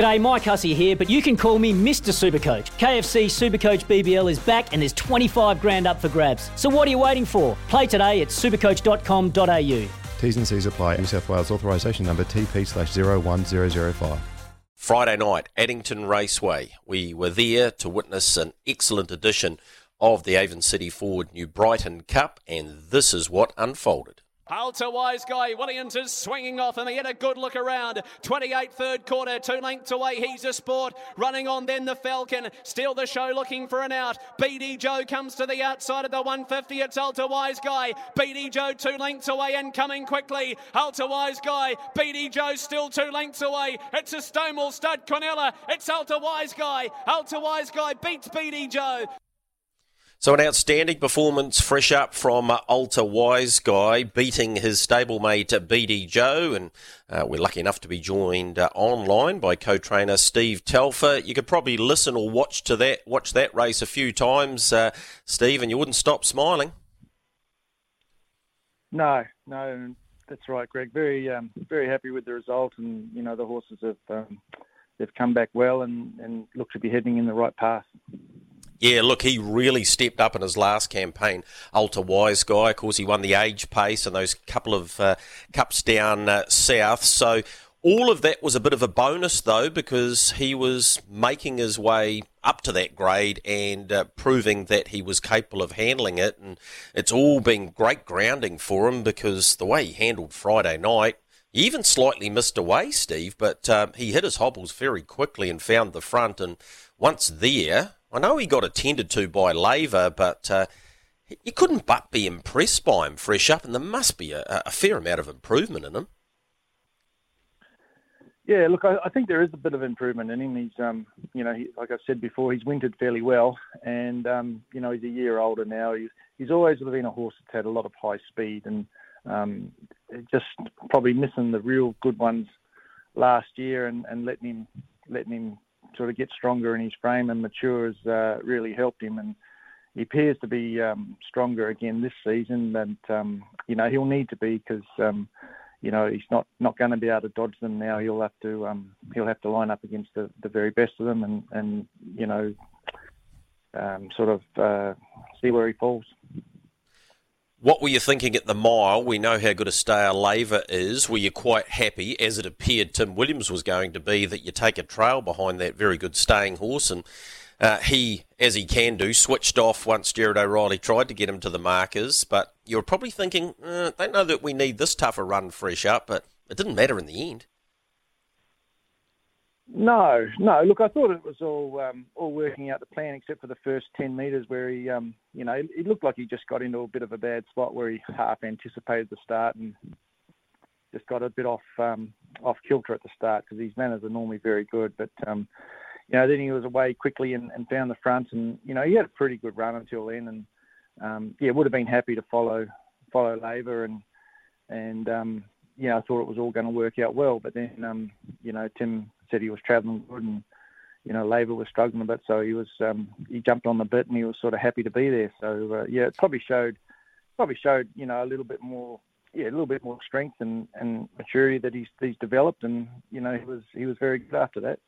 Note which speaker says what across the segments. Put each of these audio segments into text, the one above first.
Speaker 1: G'day, Mike Hussey here, but you can call me Mr. Supercoach. KFC Supercoach BBL is back and there's 25 grand up for grabs. So what are you waiting for? Play today at supercoach.com.au.
Speaker 2: T's and C's apply. New South Wales authorisation number TP slash 01005.
Speaker 3: Friday night, Addington Raceway. We were there to witness an excellent edition of the Avon City Ford New Brighton Cup, and this is what unfolded.
Speaker 4: Alta Wiseguy, Williams is swinging off and he had a good look around. 28 third quarter, two lengths away. He's a sport. Running on then the Falcon. Steal the show looking for an out. BD Joe comes to the outside of the 150. It's Alta Wiseguy. BD Joe two lengths away and coming quickly. Alta Wiseguy. BD Joe still two lengths away. It's a Stonewall stud quinella. It's Alta Wiseguy. Alta Wiseguy beats BD Joe.
Speaker 3: So an outstanding performance, fresh up from uh, Wiseguy, beating his stablemate uh, BD Joe, and uh, we're lucky enough to be joined uh, online by co-trainer Steve Telfer. You could probably listen or watch to that, watch that race a few times, uh, Steve, and you wouldn't stop smiling.
Speaker 5: No, no, that's right, Greg. Very, um, very happy with the result, and you know the horses have um, they've come back well and, and look to be heading in the right path.
Speaker 3: Yeah, look, he really stepped up in his last campaign. Alta Wiseguy, of course, he won the age pace and those couple of uh, cups down uh, south. So all of that was a bit of a bonus, though, because he was making his way up to that grade and uh, proving that he was capable of handling it. And it's all been great grounding for him because the way he handled Friday night, he even slightly missed away, Steve, but um, he hit his hobbles very quickly and found the front. And once there, I know he got attended to by Laver, but uh, you couldn't but be impressed by him fresh up, and there must be a, a fair amount of improvement in him.
Speaker 5: Yeah, look, I, I, think there is a bit of improvement in him. He's, um, you know, he, like I said before, he's wintered fairly well, and um, you know, he's a year older now. He's, he's always been a horse that's had a lot of high speed, and um, just probably missing the real good ones last year, and, and letting him letting him sort of get stronger in his frame and mature has uh, really helped him. And he appears to be um, stronger again this season. And um, you know he'll need to be because um, you know he's not, not going to be able to dodge them now. He'll have to um, he'll have to line up against the, the very best of them and and you know um, sort of uh, see where he falls.
Speaker 3: What were you thinking at the mile? We know how good a stayer Laver is. Were you quite happy, as it appeared Tim Williams was going to be, that you take a trail behind that very good staying horse? And uh, he, as he can do, switched off once Jared O'Reilly tried to get him to the markers. But you're probably thinking, uh, don't know that we need this tougher run fresh up, but it didn't matter in the end.
Speaker 5: No, no. Look, I thought it was all um, all working out the plan, except for the first ten metres where he, um, you know, it looked like he just got into a bit of a bad spot where he half anticipated the start and just got a bit off um, off kilter at the start because his manners are normally very good. But um, you know, then he was away quickly and, and found the front, and you know, he had a pretty good run until then, and um, yeah, would have been happy to follow follow Laver and and um, yeah, I thought it was all going to work out well. But then, um, you know, Tim said he was travelling good, and you know Laver was struggling a bit, so he was um, he jumped on the bit and he was sort of happy to be there. So uh, yeah, it probably showed probably showed you know a little bit more yeah a little bit more strength and, and maturity that he's he's developed, and you know he was he was very good after that.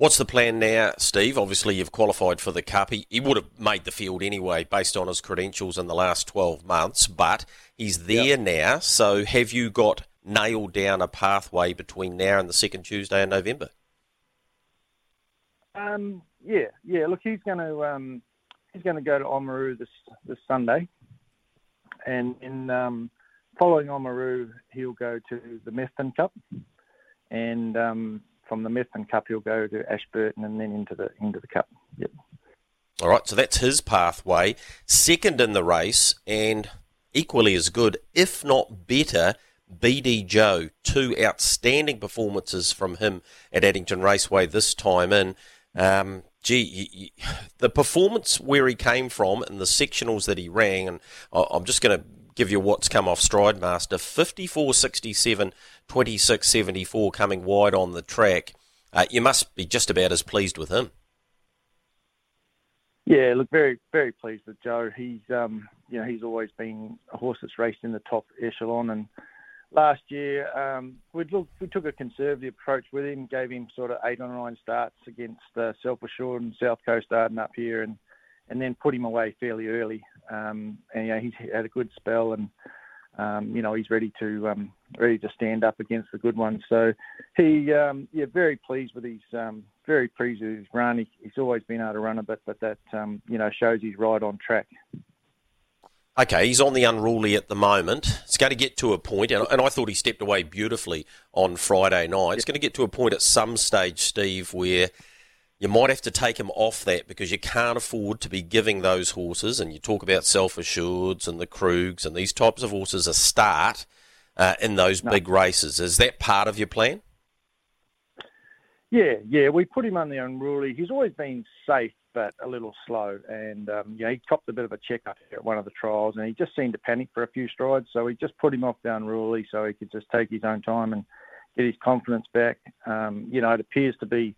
Speaker 3: What's the plan now, Steve? Obviously, you've qualified for the Cup. He, he, would have made the field anyway, based on his credentials in the last 12 months, but he's there yep. now. So, have you got nailed down a pathway between now and the second Tuesday in November?
Speaker 5: Um, yeah, yeah. Look, he's going to um, he's going to go to Oamaru this this Sunday, and in um, following Oamaru, he'll go to the Methven Cup, and um, from the Methven Cup, he'll go to Ashburton, and then into the into the Cup. Yep.
Speaker 3: All right, so that's his pathway. Second in the race, and equally as good, if not better, BD Joe, two outstanding performances from him at Addington Raceway this time in. Um, gee, the performance where he came from and the sectionals that he ran, and I'm just going to give you what's come off Stride Master 54 67, 26 74 coming wide on the track. Uh, you must be just about as pleased with him.
Speaker 5: Yeah, look, very very pleased with Joe. He's um, you know he's always been a horse that's raced in the top echelon, and last year um, we we took a conservative approach with him, gave him sort of eight or nine starts against uh, Self Assured and South Coast starting up here, and and then put him away fairly early. Um, and yeah, he's had a good spell, and um, you know he's ready to um, ready to stand up against the good ones. So he um, yeah very pleased with his um, very pleased with his run. He, he's always been able to run a bit, but that um, you know shows he's right on track.
Speaker 3: Okay, he's on the unruly at the moment. It's going to get to a point, and, and I thought he stepped away beautifully on Friday night. It's going to get to a point at some stage, Steve, where you might have to take him off that because you can't afford to be giving those horses, and you talk about self assureds and the Krugs and these types of horses a start uh, in those no. big races. Is that part of your plan?
Speaker 5: Yeah, yeah, we put him on the unruly. He's always been safe, but a little slow. And um, yeah, he copped a bit of a check up at one of the trials, and he just seemed to panic for a few strides. So we just put him off the unruly, so he could just take his own time and get his confidence back. Um, you know, it appears to be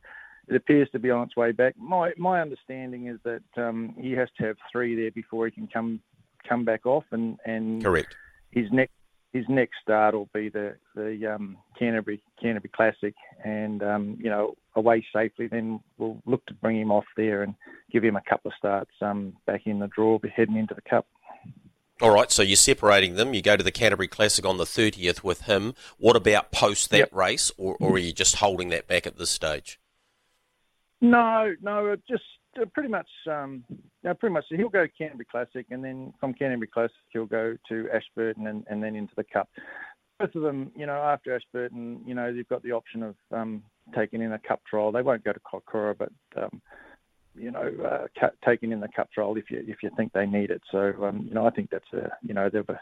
Speaker 5: it appears to be on its way back. My my understanding is that um, he has to have three there before he can come come back off, and and
Speaker 3: correct.
Speaker 5: His next his next start will be the the um, Canterbury Canterbury Classic, and um, you know away safely. Then we'll look to bring him off there and give him a couple of starts um, back in the draw, heading into the Cup.
Speaker 3: All right, so you're separating them. You go to the Canterbury Classic on the 30th with him. What about post that yep. race, or, or are you just holding that back at this stage?
Speaker 5: No, no, just uh, pretty much, um, pretty much. He'll go Canterbury Classic, and then from Canterbury Classic, he'll go to Ashburton, and, and then into the Cup. Both of them, you know, after Ashburton, you know, they've got the option of um, taking in a Cup trial. They won't go to Kaikoura, but um, you know, uh, taking in the Cup trial if you if you think they need it. So, um, you know, I think that's a, you know, they've a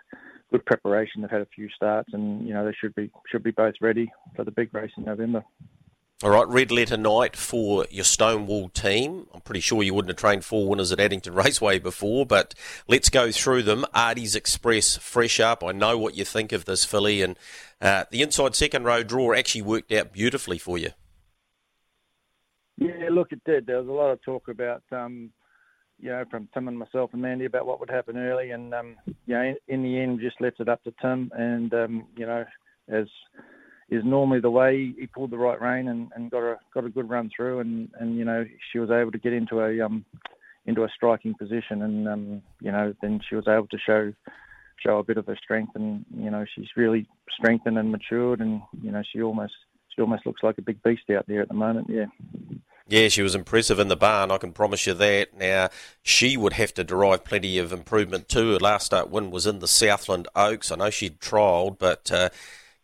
Speaker 5: good preparation. They've had a few starts, and you know, they should be should be both ready for the big race in November.
Speaker 3: All right, red letter night for your Stonewall team. I'm pretty sure you wouldn't have trained four winners at Addington Raceway before, but let's go through them. Artie's Express, fresh up. I know what you think of this filly, and uh, the inside second row draw actually worked out beautifully for you.
Speaker 5: Yeah, look, it did. There was a lot of talk about, um, you know, from Tim and myself and Mandy about what would happen early, and um, you know, in, in, the end, just left it up to Tim, and um, you know, as is normally the way. He pulled the right rein and, and got a got a good run through, and, and you know she was able to get into a um into a striking position, and um you know then she was able to show show a bit of her strength, and you know she's really strengthened and matured, and you know she almost she almost looks like a big beast out there at the moment. Yeah.
Speaker 3: Yeah, she was impressive in the barn, I can promise you that. Now, she would have to derive plenty of improvement too. Her last start win was in the Southland Oaks. I know she'd trialled, but uh,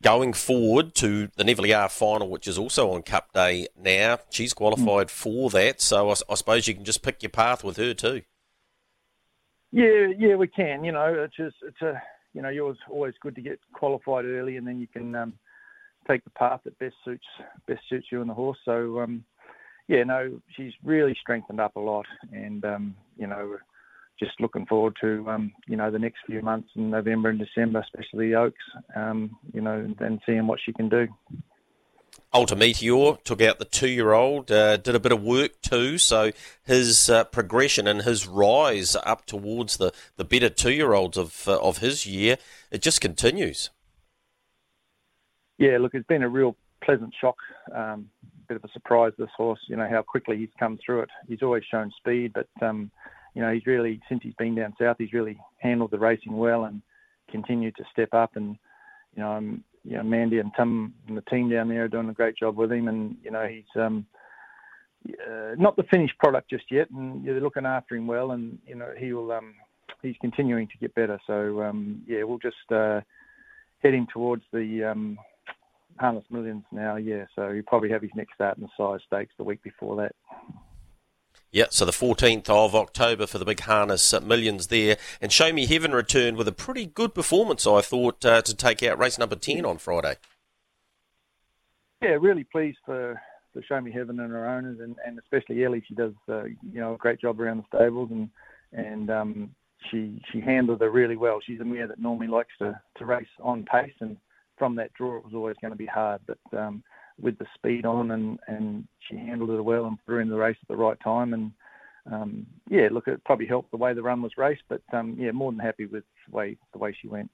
Speaker 3: going forward to the Nevele final, which is also on Cup Day now. She's qualified mm. for that, so I, I, suppose you can just pick your path with her too.
Speaker 5: Yeah, yeah, we can. You know, it's just it's a you know, you're always good to get qualified early, and then you can um, take the path that best suits best suits you and the horse. So, um, yeah, no, she's really strengthened up a lot, and um, you know just looking forward to um, you know the next few months in November and December, especially the Oaks. Um, you know, and seeing what she can do.
Speaker 3: Alta Meteor took out the two-year-old, uh, did a bit of work too. So his uh, progression and his rise up towards the, the better two-year-olds of uh, of his year, it just continues.
Speaker 5: Yeah, look, it's been a real pleasant shock. Um, bit of a surprise this horse. You know how quickly he's come through it. He's always shown speed, but um, you know, he's really since he's been down south, he's really handled the racing well and continued to step up. And you know, um, you know, Mandy and Tim and the team down there are doing a great job with him. And you know, he's um, uh, not the finished product just yet, and they're looking after him well. And you know, he will. Um, he's continuing to get better. So um, yeah, we'll just uh, heading towards the um, harness millions now. Yeah, so he'll probably have his next start in the Sires' Stakes the week before that.
Speaker 3: Yeah, so the 14th of October for the big harness uh, millions there. And Show Me Heaven returned with a pretty good performance, I thought, uh, to take out race number 10 on Friday.
Speaker 5: Yeah, really pleased for, for Show Me Heaven and her owners, and, and especially Ellie. She does uh, you know a great job around the stables, and and um, she she handled her really well. She's a mare that normally likes to to race on pace, and from that draw, it was always going to be hard. But um, with the speed on, and and she handled it well and her in the race at the right time, and um, yeah, look, it probably helped the way the run was raced, but um, yeah, more than happy with the way the way she went.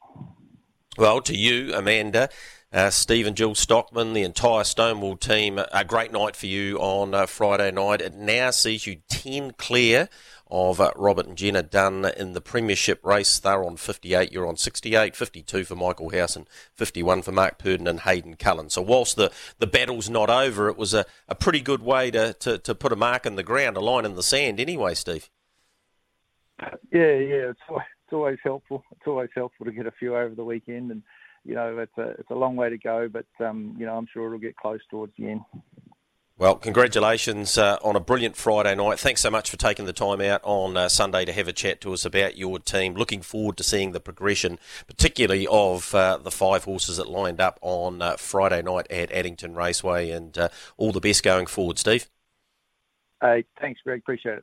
Speaker 3: Well, to you, Amanda, uh, Stephen, Jill Stockman, the entire Stonewall team, a great night for you on uh, Friday night. It now sees you 10 clear of uh, Robert and Jenna Dunn in the Premiership race. They're on 58, you're on 68, 52 for Michael House and 51 for Mark Purdon and Hayden Cullen. So whilst the, the battle's not over, it was a, a pretty good way to, to, to put a mark in the ground, a line in the sand anyway, Steve.
Speaker 5: Yeah, yeah, it's it's always helpful. It's always helpful to get a few over the weekend, and you know it's a it's a long way to go, but um, you know I'm sure it'll get close towards the end.
Speaker 3: Well, congratulations uh, on a brilliant Friday night. Thanks so much for taking the time out on uh, Sunday to have a chat to us about your team. Looking forward to seeing the progression, particularly of uh, the five horses that lined up on uh, Friday night at Addington Raceway, and uh, all the best going forward, Steve.
Speaker 5: Hey, thanks, Greg. Appreciate it.